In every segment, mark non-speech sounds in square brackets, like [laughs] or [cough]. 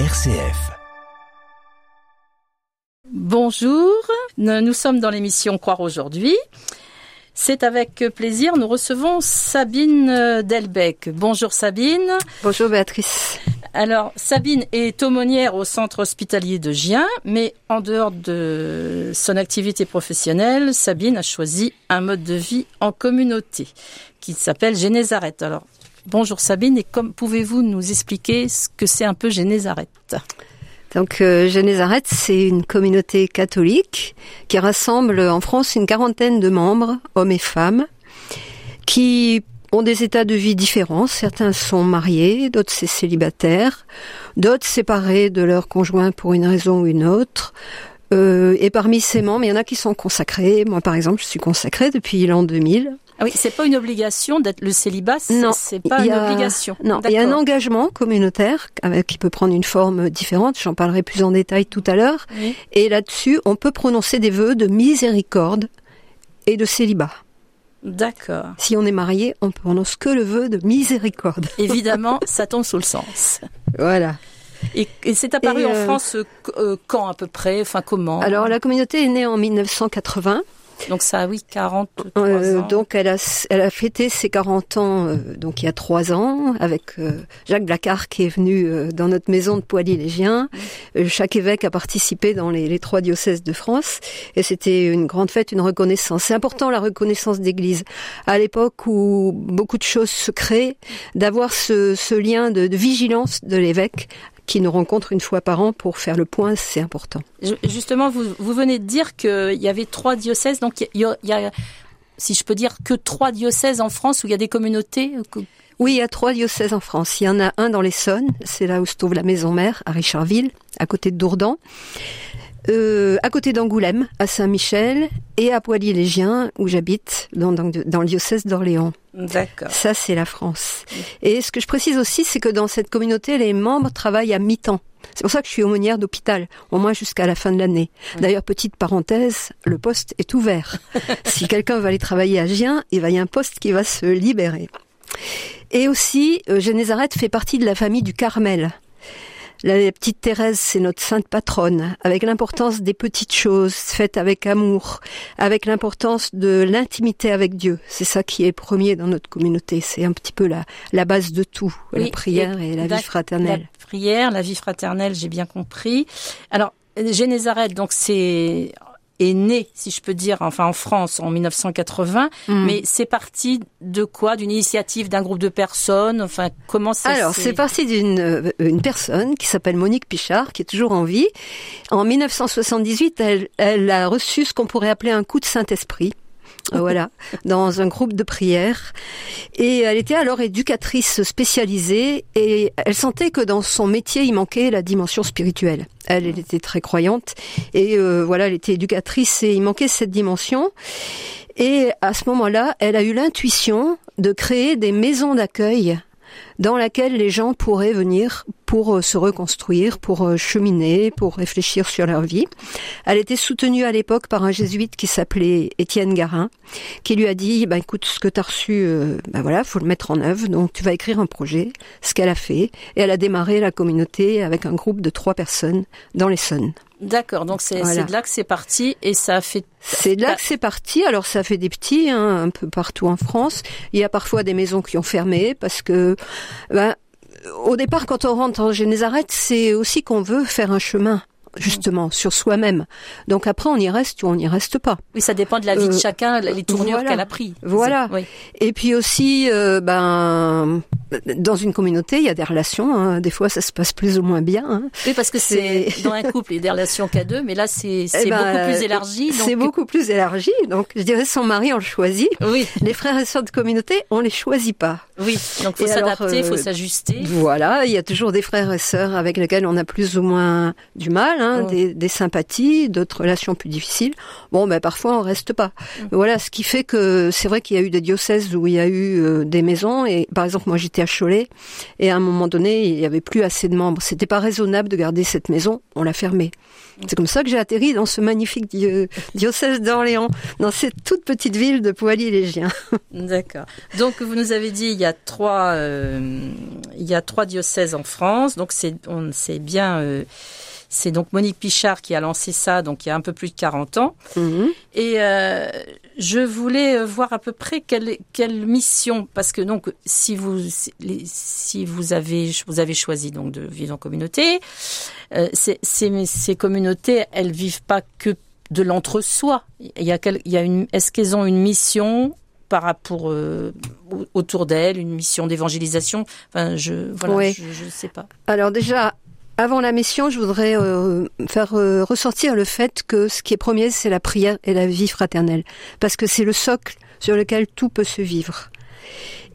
RCF. Bonjour, nous sommes dans l'émission Croire aujourd'hui. C'est avec plaisir, nous recevons Sabine Delbecq. Bonjour Sabine. Bonjour Béatrice. Alors, Sabine est aumônière au centre hospitalier de Gien, mais en dehors de son activité professionnelle, Sabine a choisi un mode de vie en communauté qui s'appelle Génézareth. Alors, bonjour Sabine, et comme pouvez-vous nous expliquer ce que c'est un peu Génézareth? Donc euh, c'est une communauté catholique qui rassemble en France une quarantaine de membres, hommes et femmes, qui ont des états de vie différents. Certains sont mariés, d'autres c'est célibataires, d'autres séparés de leur conjoint pour une raison ou une autre. Euh, et parmi ces membres, il y en a qui sont consacrés. Moi, par exemple, je suis consacrée depuis l'an 2000. Ah oui, c'est pas une obligation d'être le célibat. Non, c'est pas une obligation. Non, il y a un engagement communautaire qui peut prendre une forme différente. J'en parlerai plus en détail tout à l'heure. Et là-dessus, on peut prononcer des vœux de miséricorde et de célibat. D'accord. Si on est marié, on prononce que le vœu de miséricorde. [laughs] Évidemment, ça tombe sous le sens. Voilà. Et, c'est apparu en euh, France euh, quand à peu près? Enfin, comment? Alors, la communauté est née en 1980. Donc ça, oui, 40 euh, Donc elle a, elle a fêté ses 40 ans, euh, donc il y a trois ans, avec euh, Jacques Blacard qui est venu euh, dans notre maison de Poilly-Légien. chaque évêque a participé dans les, les trois diocèses de France, et c'était une grande fête, une reconnaissance. C'est important la reconnaissance d'Église. À l'époque où beaucoup de choses se créent, d'avoir ce, ce lien de, de vigilance de l'évêque qui nous rencontre une fois par an pour faire le point, c'est important. Justement, vous, vous venez de dire qu'il y avait trois diocèses, donc il y, a, il y a, si je peux dire, que trois diocèses en France où il y a des communautés oui, il y a trois diocèses en France. Il y en a un dans l'Essonne, c'est là où se trouve la maison mère, à Richardville, à côté de Dourdan. Euh, à côté d'Angoulême, à Saint-Michel, et à Poilly-Légien, où j'habite, dans, dans, dans, le diocèse d'Orléans. D'accord. Ça, c'est la France. Et ce que je précise aussi, c'est que dans cette communauté, les membres travaillent à mi-temps. C'est pour ça que je suis aumônière d'hôpital, au moins jusqu'à la fin de l'année. D'ailleurs, petite parenthèse, le poste est ouvert. [laughs] si quelqu'un veut aller travailler à Gien, il va y a un poste qui va se libérer. Et aussi, euh, Génézareth fait partie de la famille du Carmel. La petite Thérèse, c'est notre sainte patronne, avec l'importance des petites choses faites avec amour, avec l'importance de l'intimité avec Dieu. C'est ça qui est premier dans notre communauté. C'est un petit peu la, la base de tout, la prière et, la vie fraternelle. La prière, la vie fraternelle, j'ai bien compris. Alors, Génézareth, donc c'est est né, si je peux dire, enfin en France en 1980, mm. mais c'est parti de quoi? D'une initiative d'un groupe de personnes? Enfin, comment ça Alors, c'est parti d'une euh, une personne qui s'appelle Monique Pichard, qui est toujours en vie. En 1978, elle, elle a reçu ce qu'on pourrait appeler un coup de Saint-Esprit. Euh, voilà, dans un groupe de prière. Et elle était alors éducatrice spécialisée et elle sentait que dans son métier, il manquait la dimension spirituelle. Elle, elle était très croyante et euh, voilà, elle était éducatrice et il manquait cette dimension. Et à ce moment-là, elle a eu l'intuition de créer des maisons d'accueil dans laquelle les gens pourraient venir pour euh, se reconstruire, pour euh, cheminer, pour réfléchir sur leur vie. Elle était soutenue à l'époque par un jésuite qui s'appelait Étienne Garin, qui lui a dit bah, écoute, ce que tu as reçu, ben voilà, faut le mettre en œuvre, donc tu vas écrire un projet, ce qu'elle a fait, et elle a démarré la communauté avec un groupe de trois personnes dans l'Essonne. D'accord, donc c'est de là que c'est parti et ça a fait. C'est de là que c'est parti. Alors ça fait des petits, hein, un peu partout en France. Il y a parfois des maisons qui ont fermé parce que, ben, au départ, quand on rentre en Génézareth, c'est aussi qu'on veut faire un chemin justement sur soi-même. Donc après, on y reste ou on n'y reste pas. Oui, ça dépend de la vie de euh, chacun, les tournures qu'elle a pris. Voilà. Et puis aussi, euh, ben, dans une communauté, il y a des relations. Hein. Des fois, ça se passe plus ou moins bien. Hein. Oui, parce que c'est [laughs] dans un couple, il y a des relations qu'à deux, mais là, c'est eh ben, beaucoup plus élargi. C'est beaucoup plus élargi. Donc, je dirais, son mari, on le choisit. Oui. Les frères et sœurs de communauté, on les choisit pas. Oui. Donc, faut s'adapter, il faut euh, s'ajuster. Voilà. Il y a toujours des frères et sœurs avec lesquels on a plus ou moins du mal. Hein, Oh. des, des sympathies, d'autres relations plus difficiles. Bon, ben parfois on reste pas. Voilà, ce qui fait que c'est vrai qu'il y a eu des diocèses où il y a eu euh, des maisons et par exemple moi j'étais à Cholet et à un moment donné il y avait plus assez de membres. C'était pas raisonnable de garder cette maison, on l'a fermée. C'est comme ça que j'ai atterri dans ce magnifique dio- [laughs] diocèse d'Orléans, dans cette toute petite ville de Poily-Légien. [laughs] D'accord. Donc vous nous avez dit il y a trois, euh, il y a trois diocèses en France. Donc c'est, on c'est bien, euh, c'est donc Monique Pichard qui a lancé ça. Donc il y a un peu plus de 40 ans. Mhm. Et euh, je voulais euh, voir à peu près quelle, quelle mission, parce que donc si vous si vous avez vous avez choisi donc de vivre en communauté, euh, ces, ces, ces communautés elles vivent pas que de l'entre-soi. Il y a quel, il y a une est-ce qu'elles ont une mission par rapport euh, au- autour d'elles, une mission d'évangélisation? Enfin, je voilà, Oui. je, je sais pas. Alors déjà, avant la mission, je voudrais euh, faire euh, ressortir le fait que ce qui est premier, c'est la prière et la vie fraternelle, parce que c'est le socle sur lequel tout peut se vivre.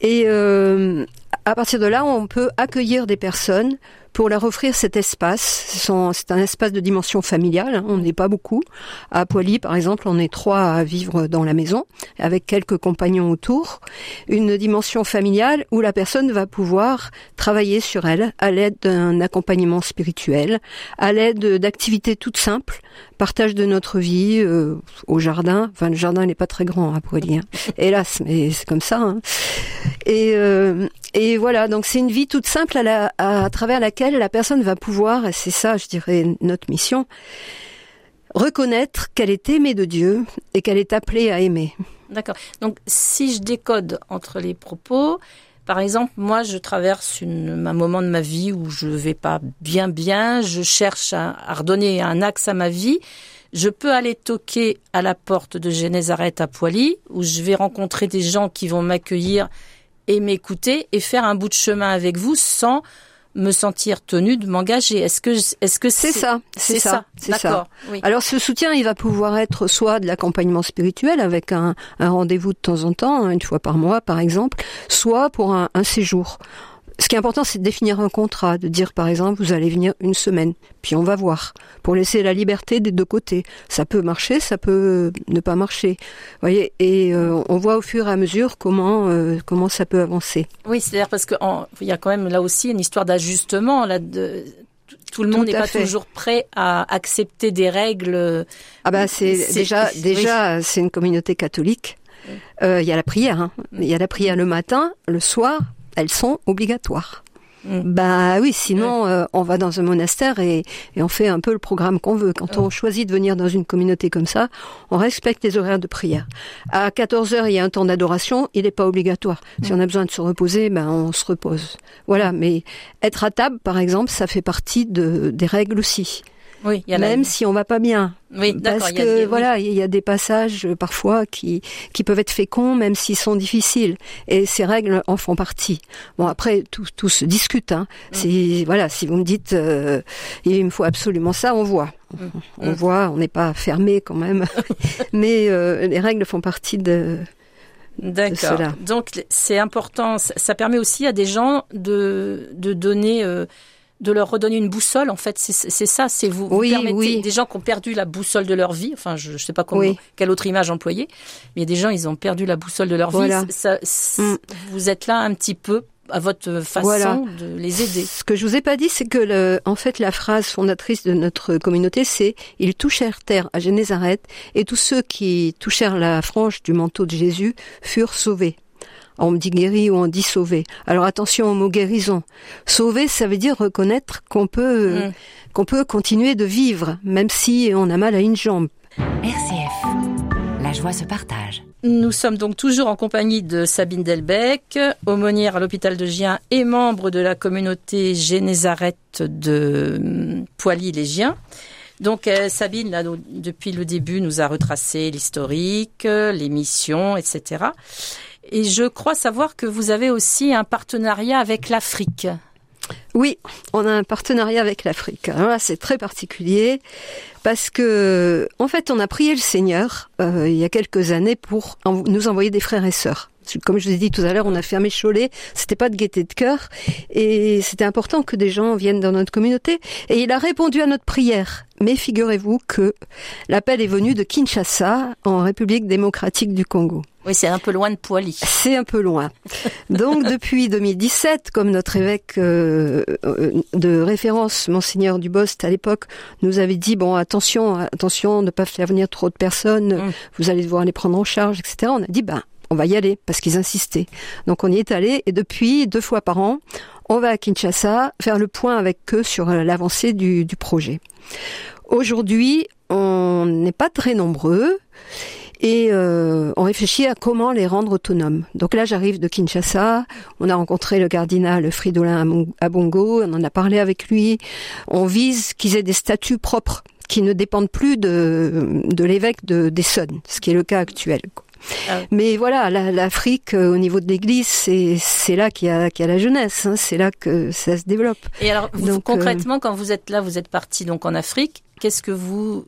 Et euh, à partir de là, on peut accueillir des personnes pour leur offrir cet espace. C'est un espace de dimension familiale, hein, on n'est pas beaucoup. À Poily, par exemple, on est trois à vivre dans la maison, avec quelques compagnons autour. Une dimension familiale où la personne va pouvoir travailler sur elle à l'aide d'un accompagnement spirituel, à l'aide d'activités toutes simples, partage de notre vie euh, au jardin. Enfin, le jardin n'est pas très grand à Poily, hein. [laughs] hélas, mais c'est comme ça. hein. Et, euh, et voilà, donc c'est une vie toute simple à, la- à travers laquelle la personne va pouvoir, et c'est ça, je dirais, notre mission, reconnaître qu'elle est aimée de Dieu et qu'elle est appelée à aimer. D'accord. Donc, si je décode entre les propos, par exemple, moi, je traverse un moment de ma vie où je vais pas bien bien, je cherche à, redonner un axe à ma vie. Je peux aller toquer à la porte de Génézareth à Poily, où je vais rencontrer des gens qui vont m'accueillir et m'écouter et faire un bout de chemin avec vous sans me sentir tenue de m'engager. Est-ce que, est-ce que C'est ça, c'est ça, c'est ça. D'accord. Oui. Alors ce soutien, il va pouvoir être soit de l'accompagnement spirituel avec un, un rendez-vous de temps en temps, hein, une fois par mois par exemple, soit pour un, un séjour. Ce qui est important, c'est de définir un contrat, de dire par exemple, vous allez venir une semaine, puis on va voir, pour laisser la liberté des deux côtés. Ça peut marcher, ça peut ne pas marcher. Vous voyez, et euh, on voit au fur et à mesure comment euh, comment ça peut avancer. Oui, c'est-à-dire parce que en- il y a quand même là aussi une histoire d'ajustement. Là, de, tout- le monde n'est pas fait. toujours prêt à accepter des règles. Ah bah c'est déjà oui. déjà c'est une communauté catholique. Euh, Il y a la prière, hein. il y a la prière le matin, le soir, elles sont obligatoires. Mm. Bah oui, sinon euh, on va dans un monastère et, et on fait un peu le programme qu'on veut. Quand on choisit de venir dans une communauté comme ça, on respecte les horaires de prière. À 14 heures, il y a un temps d'adoration, il n'est pas obligatoire. Si on a besoin de se reposer, ben on se repose. Voilà, mais être à table, par exemple, ça fait partie de, des règles aussi. Oui, y a la- Même si on va pas bien, Oui, parce il y a que des- voilà, il y a des passages euh, parfois qui qui peuvent être féconds, même s'ils sont difficiles. Et ces règles en font partie. Bon, après tout, tout se discute. Hein. Mm. Si voilà, si vous me dites euh, il me faut absolument ça, on voit, on Mm. voit, on n'est pas fermé quand même. [laughs] Mais euh, les règles font partie de. D'accord. cela. Donc c'est important. Ça, ça permet aussi à des gens de de donner. euh, de leur redonner une boussole, en fait, c'est ça, c'est vous, vous Oui, permettez oui. des gens qui ont perdu la boussole de leur vie. Enfin, je, je sais pas comment, Oui. quelle autre image employer, mais il y a des gens, ils ont perdu la boussole de leur Voilà. vie. Ça, ça- Mm. Vous êtes là un petit peu à votre façon Voilà. de les aider. Ce que je vous ai pas dit, c'est que le, en fait, la phrase fondatrice de notre communauté, c'est ils touchèrent terre à Génézareth et tous ceux qui touchèrent la frange du manteau de Jésus furent sauvés. On me dit guéri ou on dit sauvé. Alors attention au mot guérison. Sauver, ça veut dire reconnaître qu'on peut, Mm. qu'on peut continuer de vivre, même si on a mal à une jambe. RCF. La joie se partage. Nous sommes donc toujours en compagnie de Sabine Delbecq, aumônière à l'hôpital de Gien et membre de la communauté Génézareth de hum, Poily-les-Giens. Donc euh, Sabine, là, depuis le début, nous a retracé l'historique, euh, les missions, etc. Et je crois savoir que vous avez aussi un partenariat avec l'Afrique. Oui, on a un partenariat avec l'Afrique. C'est très particulier parce que, en fait, on a prié le Seigneur euh, il y a quelques années pour nous envoyer des frères et sœurs. Comme je vous ai dit tout à l'heure, on a fermé Cholet, c'était pas de gaieté de cœur, et c'était important que des gens viennent dans notre communauté. Et il a répondu à notre prière. Mais figurez-vous que l'appel est venu de Kinshasa, en République démocratique du Congo. Oui, c'est un peu loin de Poily. [laughs] C'est un peu loin. Donc depuis 2017, comme notre évêque euh, euh, de référence, monseigneur Dubost à l'époque, nous avait dit bon attention, attention, ne pas faire venir trop de personnes, mm. vous allez devoir les prendre en charge, etc. On a dit ben on va y aller parce qu'ils insistaient. Donc on y est allé et depuis deux fois par an, on va à Kinshasa faire le point avec eux sur l'avancée du, du projet. Aujourd'hui, on n'est pas très nombreux et euh, on réfléchit à comment les rendre autonomes. Donc là, j'arrive de Kinshasa, on a rencontré le cardinal Fridolin Abongo, on en a parlé avec lui, on vise qu'ils aient des statuts propres qui ne dépendent plus de, de l'évêque de d'Essonne, ce qui est le cas actuel. Ah Mais voilà, l'Afrique euh, au niveau de l'Église, c'est là qu'il y, a, y a la jeunesse, hein, c'est là que ça se développe. Et alors, donc, concrètement, euh, quand vous êtes là, vous êtes parti donc en Afrique. Qu'est-ce que vous,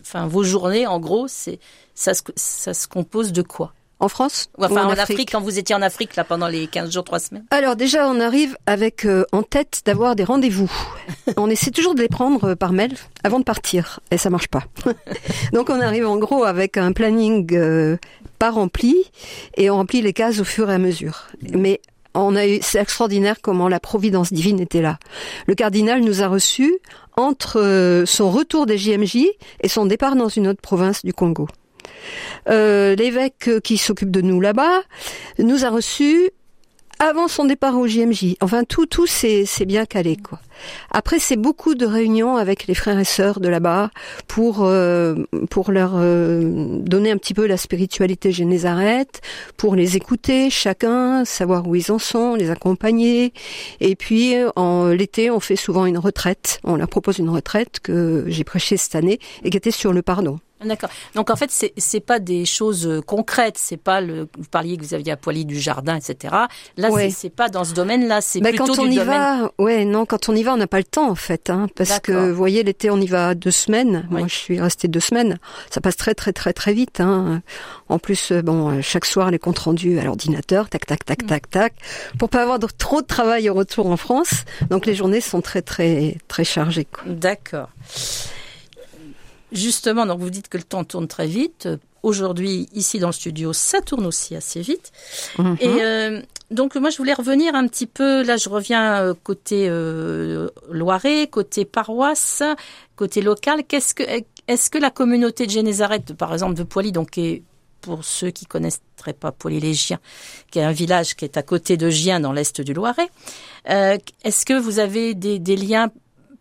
enfin, vos journées, en gros, c'est ça se, ça se compose de quoi? En France Enfin, en, Afrique. quand vous étiez en Afrique, là, pendant les 15 jours, 3 semaines? Alors, déjà, on arrive avec euh, en tête d'avoir des rendez-vous. [laughs] on essaie toujours de les prendre euh, par mail avant de partir, et ça marche pas. [laughs] Donc, on arrive en gros avec un planning euh, pas rempli, et on remplit les cases au fur et à mesure. Mais on a c'est extraordinaire comment la providence divine était là. Le cardinal nous a reçus entre son retour des JMJ et son départ dans une autre province du Congo. Euh, l'évêque qui s'occupe de nous là-bas nous a reçus avant son départ au JMJ. Enfin, tout, tout, c'est, bien calé, quoi. Après, c'est beaucoup de réunions avec les frères et sœurs de là-bas pour euh, pour leur euh, donner un petit peu la spiritualité Génézareth, pour les écouter chacun, savoir où ils en sont, les accompagner. Et puis, en l'été, on fait souvent une retraite. On leur propose une retraite que j'ai prêchée cette année et qui était sur le pardon. D'accord. Donc en fait, c'est c'est pas des choses euh, concrètes. C'est pas le. Vous parliez que vous aviez à Poily du jardin, etc. Là, c'est pas dans ce domaine-là. C'est plutôt quand on y va, ouais, non, quand on y va, on n'a pas le temps en fait, hein, parce que vous voyez, l'été, on y va deux semaines. Moi, je suis restée deux semaines. Ça passe très, très, très, très vite. Hein. En plus, euh, bon, euh, chaque soir, les comptes rendus à l'ordinateur, tac, tac, tac, mm. tac, tac, pour pas avoir trop de travail au retour en France. Donc les journées sont très, très, très chargées. D'accord. Justement, donc vous dites que le temps tourne très vite. Aujourd'hui, ici dans le studio, ça tourne aussi assez vite. Mhm. Et euh, donc moi, je voulais revenir un petit peu. Là, je reviens euh, côté euh, Loiret, côté paroisse, côté local. Qu'est-ce que est-ce que la communauté de Génézareth, par exemple de Poily, donc est pour ceux qui connaîtraient pas Poly-Légien, qui est un village qui est à côté de Gien dans l'est du Loiret. Est-ce que vous avez des, des liens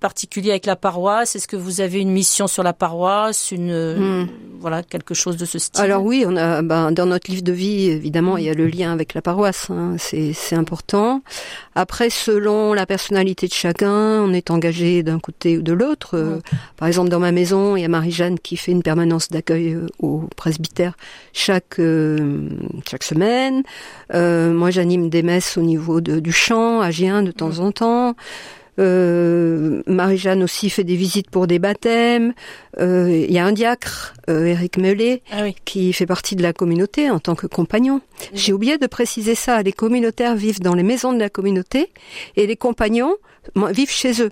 particulier avec la paroisse? Est-ce que vous avez une mission sur la paroisse, une hmm. voilà quelque chose de ce style? Alors oui, on a ben, dans notre livre de vie évidemment il y a le lien avec la paroisse, hein, c'est c'est important. Après selon la personnalité de chacun, on est engagé d'un côté ou de l'autre. Euh, par exemple dans ma maison, il y a Marie-Jeanne qui fait une permanence d'accueil euh, au presbytère chaque euh, chaque semaine. moi j'anime des messes au niveau de, du chant à Gien de temps en temps. Euh, Marie-Jeanne aussi fait des visites pour des baptêmes. Euh, il y a un diacre, euh, Éric Mellet, ah qui fait partie de la communauté en tant que compagnon. J'ai oublié de préciser ça. Les communautaires vivent dans les maisons de la communauté et les compagnons vivent chez eux.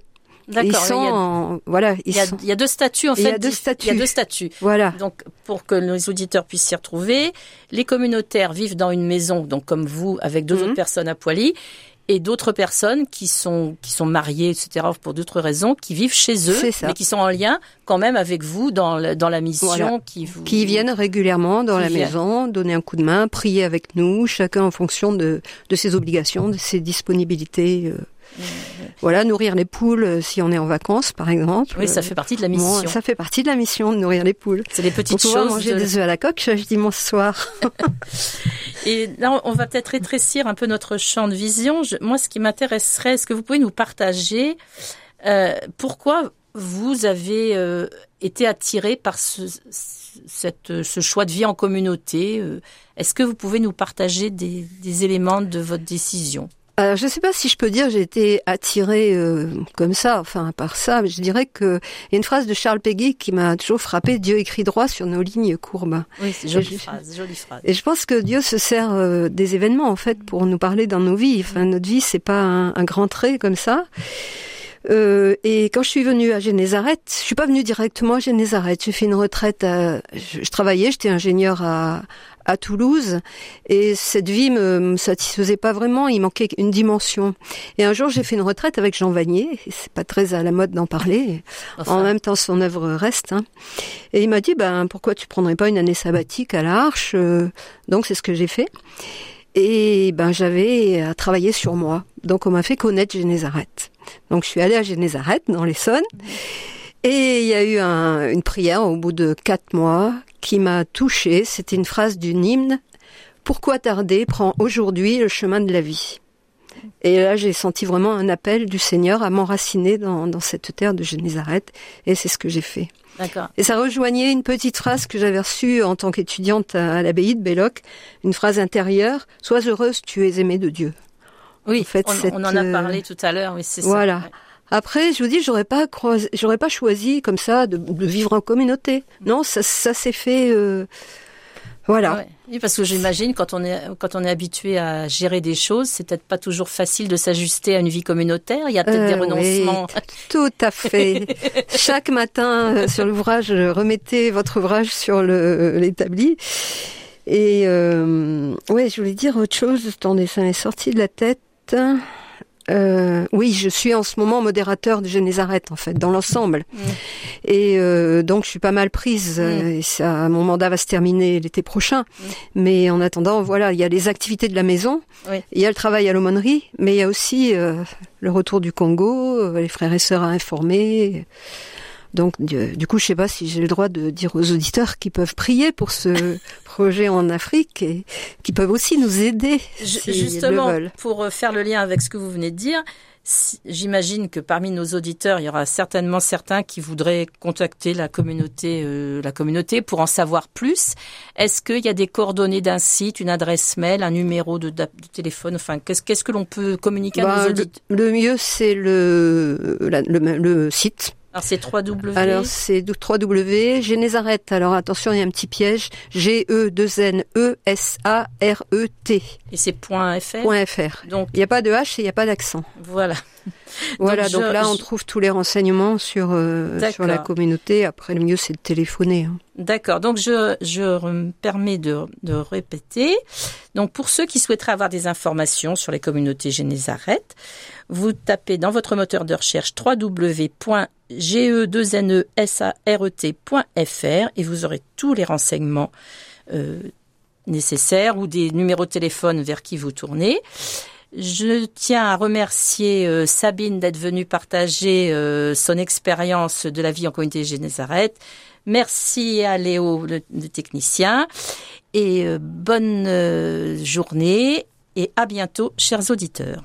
D'accord. Ils sont, voilà, il y, a, il y a deux statuts en fait. Il y a deux statuts. Il y a deux statuts. Voilà. Donc pour que nos auditeurs puissent s'y retrouver, les communautaires vivent dans une maison, donc comme vous, avec deux mhm. autres personnes à Poily, et d'autres personnes qui sont qui sont mariées, etc. pour d'autres raisons, qui vivent chez eux, mais qui sont en lien quand même avec vous dans la, dans la mission, qui vous qui viennent régulièrement dans la maison, donner un coup de main, prier avec nous, chacun en fonction de de ses obligations, de ses disponibilités. Euh, voilà, nourrir les poules euh, si on est en vacances, par exemple. Oui, ça fait partie de la mission. ça fait partie de la mission de nourrir les poules. C'est des petites Pour choses. manger des œufs à la coque chaque dimanche soir. [laughs] Et là, on va peut-être rétrécir un peu notre champ de vision. moi, ce qui m'intéresserait, est-ce que vous pouvez nous partager euh, pourquoi vous avez euh, été attiré par ce, choix de vie en communauté Est-ce que vous pouvez nous partager des, des éléments de votre décision? Alors, je ne sais pas si je peux dire j'ai été attirée euh, comme ça, enfin par ça, mais je dirais que il y a une phrase de Charles Péguy qui m'a toujours frappé Dieu écrit droit sur nos lignes courbes. Oui, c'est jolie phrase, jolie phrase. Et je pense que Dieu se sert euh, des événements en fait pour nous parler dans nos vies. Enfin, notre vie c'est pas un, un, grand trait comme ça. Euh, et quand je suis venue à Génézareth, je suis pas venue directement à Génézareth. J'ai fait une retraite. À, je, je travaillais, j'étais ingénieur à, à Toulouse et cette vie me, me satisfaisait pas vraiment, il manquait une dimension. Et un jour, j'ai fait une retraite avec Jean Vanier, c'est pas très à la mode d'en parler. Enfin. En même temps, son œuvre reste. Hein. Et il m'a dit, ben pourquoi tu prendrais pas une année sabbatique à l'Arche Donc c'est ce que j'ai fait. Et ben j'avais à travailler sur moi. Donc on m'a fait connaître Génézareth. Donc je suis allée à Génézareth dans l'Essonne. Et il y a eu un, une prière au bout de quatre mois qui m'a touchée. C'était une phrase d'une hymne. Pourquoi tarder Prends aujourd'hui le chemin de la vie. Et là, j'ai senti vraiment un appel du Seigneur à m'enraciner dans, dans cette terre de Génézareth. Et c'est ce que j'ai fait. Et ça rejoignait une petite phrase que j'avais reçue en tant qu'étudiante à l'abbaye de Belloc, une phrase intérieure Sois heureuse, tu es aimée de Dieu. Oui, en fait, on, cette, on, en a parlé tout à l'heure, oui, c'est voilà. ça. Ouais. Après, je vous dis, j'aurais pas croisé, j'aurais pas choisi comme ça de, de, vivre en communauté. Non, ça, ça s'est fait. Euh, voilà. Ouais. Oui, parce que j'imagine quand on est quand on est habitué à gérer des choses, c'est peut-être pas toujours facile de s'ajuster à une vie communautaire. Il y a peut-être euh, des renoncements. Oui, tout à fait. [laughs] Chaque matin euh, sur l'ouvrage, remettez votre ouvrage sur le l'établi. Et euh, ouais, je voulais dire autre chose. Attendez, ça m'est sorti de la tête. Euh, oui, je suis en ce moment modérateur de Génézareth, en fait, dans l'ensemble. Mmh. Et euh, donc, je suis pas mal prise. Mmh. Et ça, mon mandat va se terminer l'été prochain. Mmh. Mais en attendant, voilà, il y a les activités de la maison, oui. il y a le travail à l'aumônerie, mais il y a aussi euh, le retour du Congo, euh, les frères et sœurs à informer. Donc, du, du coup, je sais pas si j'ai le droit de dire aux auditeurs qui peuvent prier pour ce [laughs] projet en Afrique et qui peuvent aussi nous aider. Si Justement, pour faire le lien avec ce que vous venez de dire, j'imagine que parmi nos auditeurs, il y aura certainement certains qui voudraient contacter la communauté, euh, la communauté pour en savoir plus. Est-ce qu'il y a des coordonnées d'un site, une adresse mail, un numéro de, de téléphone? Enfin, qu'est-ce qu'est-ce que l'on peut communiquer bah, à nos auditeurs le, le, mieux, c'est le, la, le, le site alors c'est 3W. Alors c'est 3W. Génézareth. Alors attention, il y a un petit piège. G E 2 N E S A R E T. Et c'est .fr. .fr. Donc il n'y a pas de H et il n'y a pas d'accent. Voilà. [laughs] Voilà. Donc, donc je, là, on trouve tous les renseignements sur euh, sur la communauté. Après, le mieux c'est de téléphoner. Hein. D'accord. Donc je je me permets de de répéter. Donc pour ceux qui souhaiteraient avoir des informations sur les communautés Génézareth, vous tapez dans votre moteur de recherche www ge2nesart.fr et vous aurez tous les renseignements euh, nécessaires ou des numéros de téléphone vers qui vous tournez. Je tiens à remercier euh, Sabine d'être venue partager euh, son expérience de la vie en communauté Génézareth. Merci à Léo, le, technicien, et bonne journée et à bientôt, chers auditeurs.